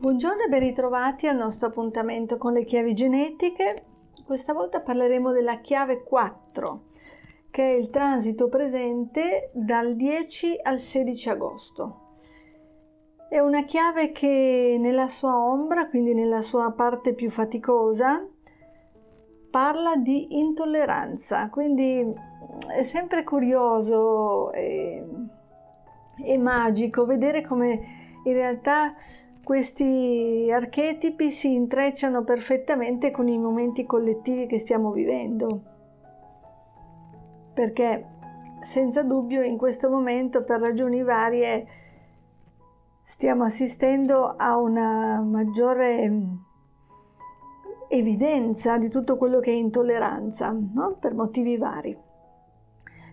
Buongiorno e ben ritrovati al nostro appuntamento con le chiavi genetiche. Questa volta parleremo della chiave 4, che è il transito presente dal 10 al 16 agosto. È una chiave che nella sua ombra, quindi nella sua parte più faticosa, parla di intolleranza, quindi è sempre curioso e, e magico vedere come in realtà questi archetipi si intrecciano perfettamente con i momenti collettivi che stiamo vivendo. Perché senza dubbio in questo momento, per ragioni varie, stiamo assistendo a una maggiore evidenza di tutto quello che è intolleranza, no? per motivi vari.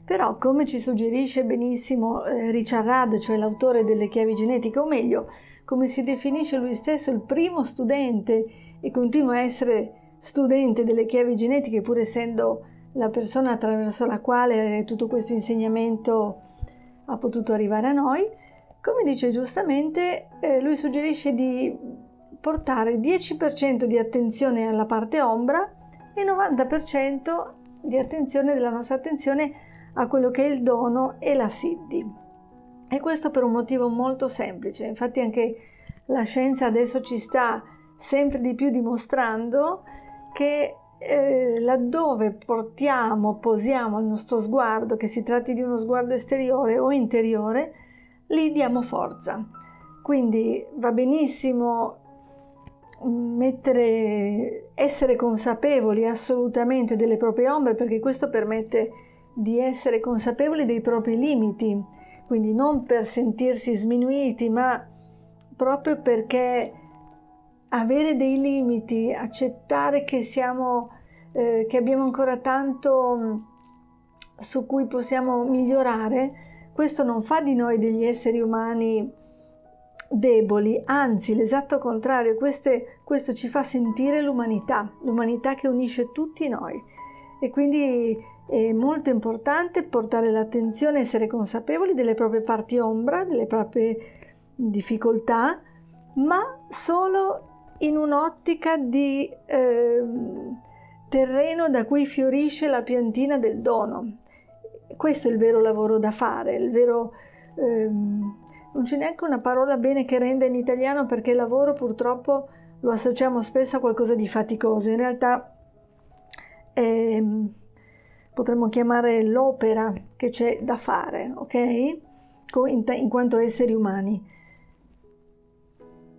Però, come ci suggerisce benissimo eh, Richard Rudd, cioè l'autore delle chiavi genetiche, o meglio, come si definisce lui stesso il primo studente e continua a essere studente delle chiavi genetiche, pur essendo la persona attraverso la quale tutto questo insegnamento ha potuto arrivare a noi, come dice giustamente, eh, lui suggerisce di portare 10% di attenzione alla parte ombra e 90% di attenzione della nostra attenzione a quello che è il dono e la Siddhi. E questo per un motivo molto semplice. Infatti anche la scienza adesso ci sta sempre di più dimostrando che eh, laddove portiamo, posiamo il nostro sguardo, che si tratti di uno sguardo esteriore o interiore, lì diamo forza. Quindi va benissimo mettere, essere consapevoli assolutamente delle proprie ombre perché questo permette di essere consapevoli dei propri limiti, quindi non per sentirsi sminuiti, ma proprio perché avere dei limiti, accettare che siamo, eh, che abbiamo ancora tanto mm, su cui possiamo migliorare, questo non fa di noi degli esseri umani deboli, anzi l'esatto contrario, queste, questo ci fa sentire l'umanità, l'umanità che unisce tutti noi. E quindi è molto importante portare l'attenzione, essere consapevoli delle proprie parti ombra, delle proprie difficoltà, ma solo in un'ottica di eh, terreno da cui fiorisce la piantina del dono. Questo è il vero lavoro da fare, il vero... Eh, non c'è neanche una parola bene che renda in italiano perché lavoro purtroppo lo associamo spesso a qualcosa di faticoso. In realtà è potremmo chiamare l'opera che c'è da fare, ok? In, t- in quanto esseri umani.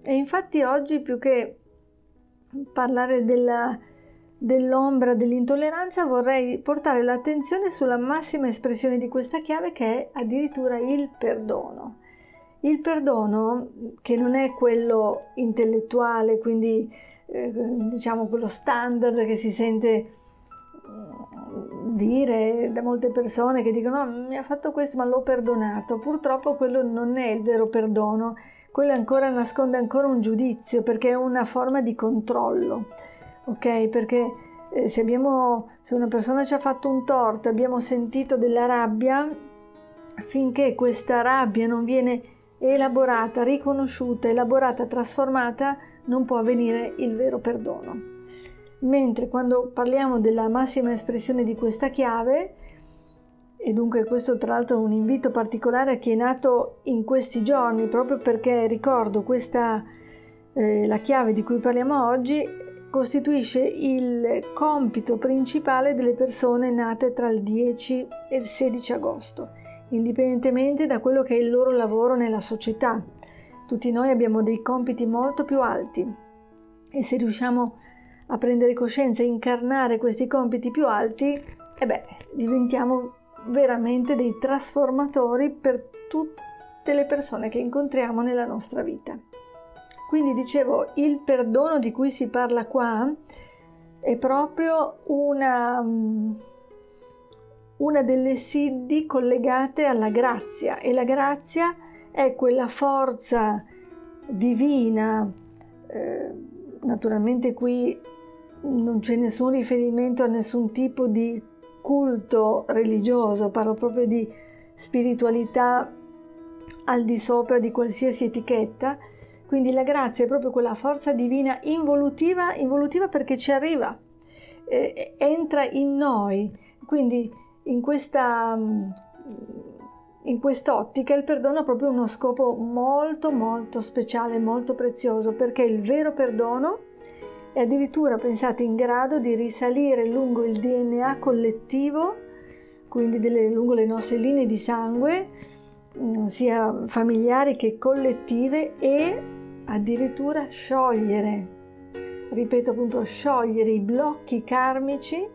E infatti oggi più che parlare della, dell'ombra dell'intolleranza vorrei portare l'attenzione sulla massima espressione di questa chiave che è addirittura il perdono. Il perdono che non è quello intellettuale, quindi eh, diciamo quello standard che si sente dire da molte persone che dicono no, mi ha fatto questo ma l'ho perdonato. Purtroppo quello non è il vero perdono, quello ancora nasconde ancora un giudizio perché è una forma di controllo. Ok? Perché eh, se, abbiamo, se una persona ci ha fatto un torto, abbiamo sentito della rabbia, finché questa rabbia non viene elaborata, riconosciuta, elaborata, trasformata, non può avvenire il vero perdono mentre quando parliamo della massima espressione di questa chiave, e dunque questo tra l'altro è un invito particolare a chi è nato in questi giorni, proprio perché ricordo questa, eh, la chiave di cui parliamo oggi, costituisce il compito principale delle persone nate tra il 10 e il 16 agosto, indipendentemente da quello che è il loro lavoro nella società. Tutti noi abbiamo dei compiti molto più alti e se riusciamo a a prendere coscienza e incarnare questi compiti più alti, e beh, diventiamo veramente dei trasformatori per tutte le persone che incontriamo nella nostra vita. Quindi dicevo, il perdono di cui si parla qua è proprio una, una delle siddhi collegate alla grazia e la grazia è quella forza divina, eh, naturalmente qui non c'è nessun riferimento a nessun tipo di culto religioso, parlo proprio di spiritualità al di sopra di qualsiasi etichetta, Quindi la grazia è proprio quella forza divina involutiva, involutiva perché ci arriva, eh, entra in noi. Quindi in questa in quest'ottica il perdono ha proprio uno scopo molto molto speciale, molto prezioso, perché il vero perdono è addirittura, pensate, in grado di risalire lungo il DNA collettivo, quindi delle, lungo le nostre linee di sangue, mm, sia familiari che collettive, e addirittura sciogliere, ripeto appunto, sciogliere i blocchi karmici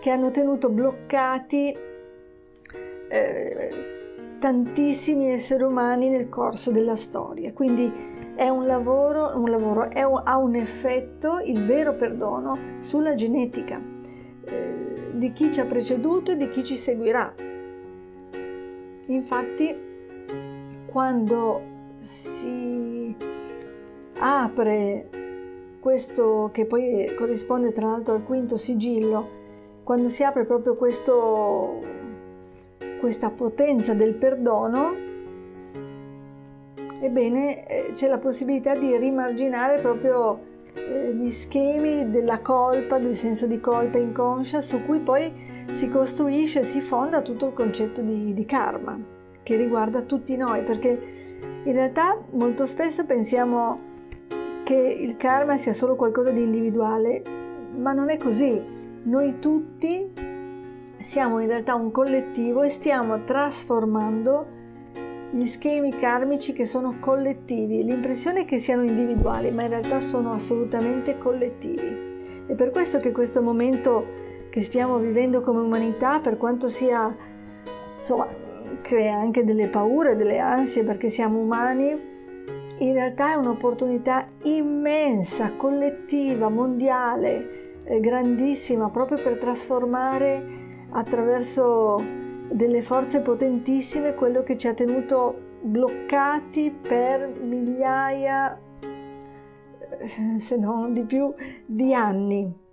che hanno tenuto bloccati eh, tantissimi esseri umani nel corso della storia. Quindi è un lavoro, un lavoro un, ha un effetto, il vero perdono, sulla genetica eh, di chi ci ha preceduto e di chi ci seguirà. Infatti, quando si apre questo, che poi corrisponde tra l'altro al quinto sigillo, quando si apre proprio questo questa potenza del perdono, ebbene eh, c'è la possibilità di rimarginare proprio eh, gli schemi della colpa, del senso di colpa inconscia su cui poi si costruisce, si fonda tutto il concetto di, di karma che riguarda tutti noi, perché in realtà molto spesso pensiamo che il karma sia solo qualcosa di individuale, ma non è così. Noi tutti siamo in realtà un collettivo e stiamo trasformando gli schemi karmici che sono collettivi. L'impressione è che siano individuali, ma in realtà sono assolutamente collettivi. È per questo che questo momento che stiamo vivendo come umanità, per quanto sia, insomma, crea anche delle paure, delle ansie perché siamo umani, in realtà è un'opportunità immensa, collettiva, mondiale, eh, grandissima, proprio per trasformare attraverso delle forze potentissime quello che ci ha tenuto bloccati per migliaia, eh, se non di più, di anni.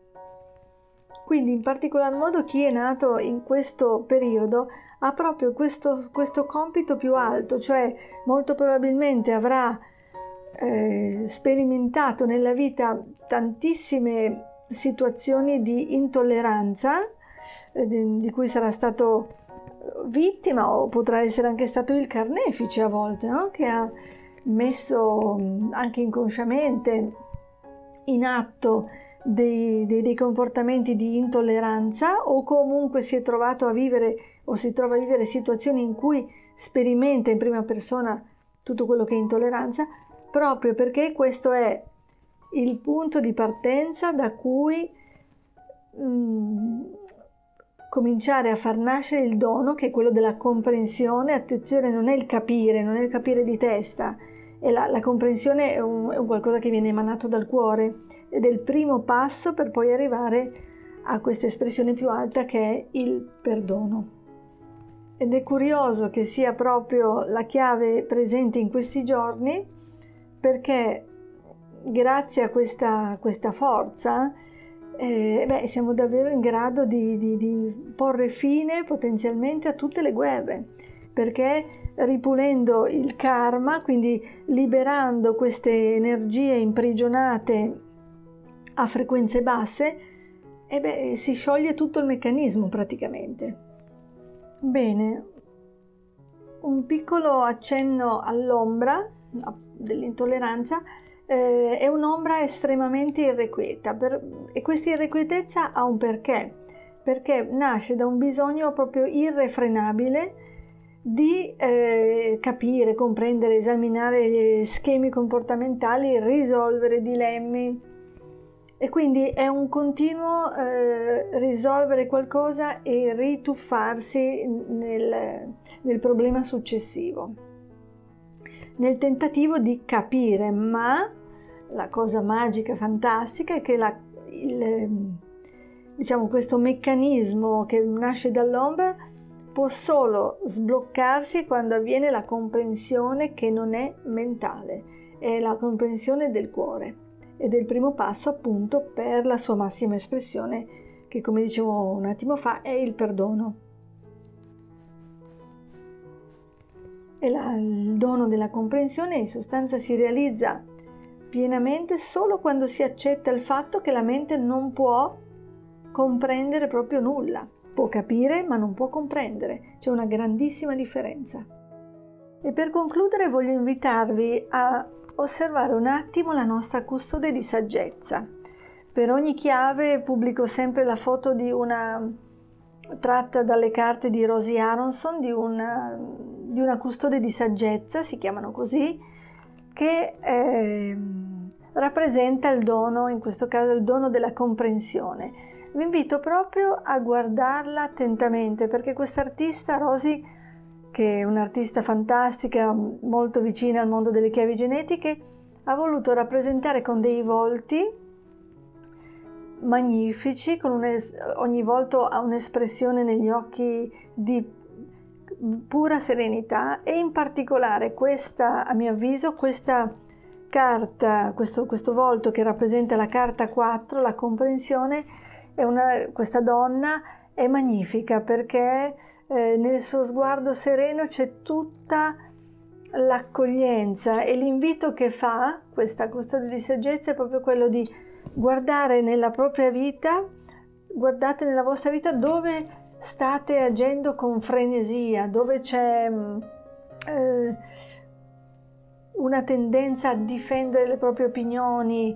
Quindi in particolar modo chi è nato in questo periodo ha proprio questo, questo compito più alto, cioè molto probabilmente avrà eh, sperimentato nella vita tantissime situazioni di intolleranza, di cui sarà stato eh, vittima o potrà essere anche stato il carnefice a volte, no? che ha messo anche inconsciamente in atto dei, dei, dei, comportamenti di intolleranza o comunque si è trovato a vivere o si trova a vivere situazioni in cui sperimenta in prima persona tutto quello che è intolleranza, proprio perché questo è il punto di partenza da cui mh, cominciare a far nascere il dono che è quello della comprensione. Attenzione, non è il capire, non è il capire di testa, la, la comprensione è un, è un qualcosa che viene emanato dal cuore ed è il primo passo per poi arrivare a questa espressione più alta che è il perdono. Ed è curioso che sia proprio la chiave presente in questi giorni perché grazie a questa, questa forza eh, beh, siamo davvero in grado di, di, di porre fine potenzialmente a tutte le guerre, perché ripulendo il karma, quindi liberando queste energie imprigionate a frequenze basse, e beh, si scioglie tutto il meccanismo praticamente. Bene, un piccolo accenno all'ombra dell'intolleranza eh, è un'ombra estremamente irrequieta per, e questa irrequietezza ha un perché, perché nasce da un bisogno proprio irrefrenabile di eh, capire, comprendere, esaminare schemi comportamentali, risolvere dilemmi. E quindi è un continuo eh, risolvere qualcosa e rituffarsi nel, nel problema successivo nel tentativo di capire, ma la cosa magica, fantastica è che la, il, diciamo, questo meccanismo che nasce dall'ombra può solo sbloccarsi quando avviene la comprensione che non è mentale, è la comprensione del cuore ed è il primo passo appunto per la sua massima espressione che come dicevo un attimo fa è il perdono. E la, il dono della comprensione in sostanza si realizza pienamente solo quando si accetta il fatto che la mente non può comprendere proprio nulla. Può capire ma non può comprendere. C'è una grandissima differenza. E per concludere voglio invitarvi a osservare un attimo la nostra custode di saggezza. Per ogni chiave pubblico sempre la foto di una tratta dalle carte di Rosie Aronson, di una, di una custode di saggezza, si chiamano così, che eh, rappresenta il dono, in questo caso il dono della comprensione. Vi invito proprio a guardarla attentamente perché quest'artista, Rosie, che è un'artista fantastica, molto vicina al mondo delle chiavi genetiche, ha voluto rappresentare con dei volti magnifici, con ogni volto ha un'espressione negli occhi di pura serenità e in particolare questa, a mio avviso, questa carta, questo, questo volto che rappresenta la carta 4, la comprensione, una, questa donna è magnifica perché eh, nel suo sguardo sereno c'è tutta l'accoglienza e l'invito che fa questa custodia di saggezza è proprio quello di guardare nella propria vita, guardate nella vostra vita dove state agendo con frenesia, dove c'è mm, eh, una tendenza a difendere le proprie opinioni,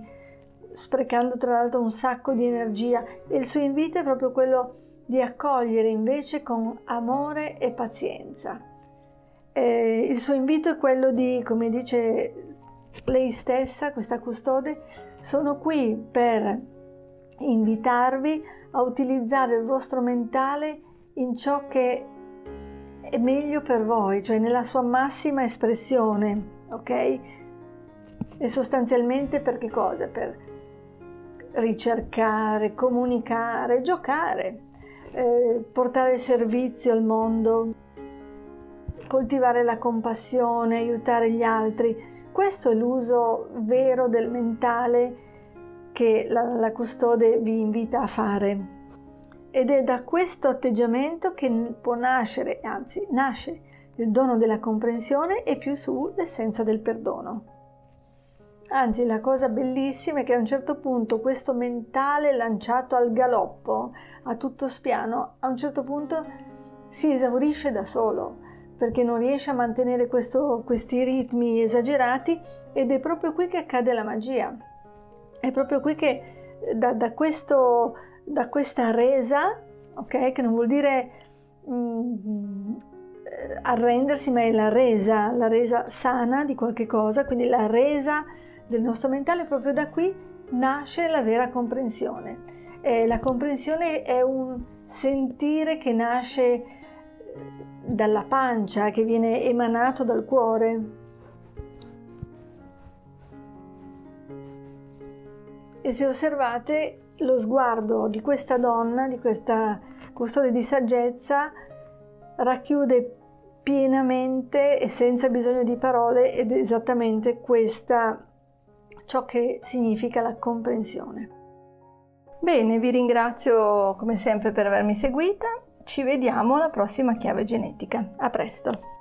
sprecando tra l'altro un sacco di energia. E il suo invito è proprio quello di accogliere invece con amore e pazienza. Eh, il suo invito è quello di, come dice lei stessa, questa custode, sono qui per invitarvi a utilizzare il vostro mentale in ciò che è meglio per voi, cioè nella sua massima espressione, ok? E sostanzialmente per che cosa? Per ricercare, comunicare, giocare eh, portare servizio al mondo, coltivare la compassione, aiutare gli altri. Questo è l'uso vero del mentale che la, la custode vi invita a fare. Ed è da questo atteggiamento che può nascere, anzi nasce, il dono della comprensione e più su l'essenza del perdono. Anzi, la cosa bellissima è che a un certo punto questo mentale lanciato al galoppo, a tutto spiano, a un certo punto si esaurisce da solo perché non riesce a mantenere questo, questi ritmi esagerati ed è proprio qui che accade la magia. È proprio qui che da, da, questo, da questa resa, ok, che non vuol dire mm, arrendersi, ma è la resa, la resa sana di qualche cosa, quindi la resa del nostro mentale, proprio da qui nasce la vera comprensione. Eh, la comprensione è un sentire che nasce dalla pancia, che viene emanato dal cuore. E se osservate lo sguardo di questa donna, di questa custode di saggezza, racchiude pienamente e senza bisogno di parole ed esattamente questa ciò che significa la comprensione. Bene, vi ringrazio come sempre per avermi seguita, ci vediamo alla prossima chiave genetica. A presto!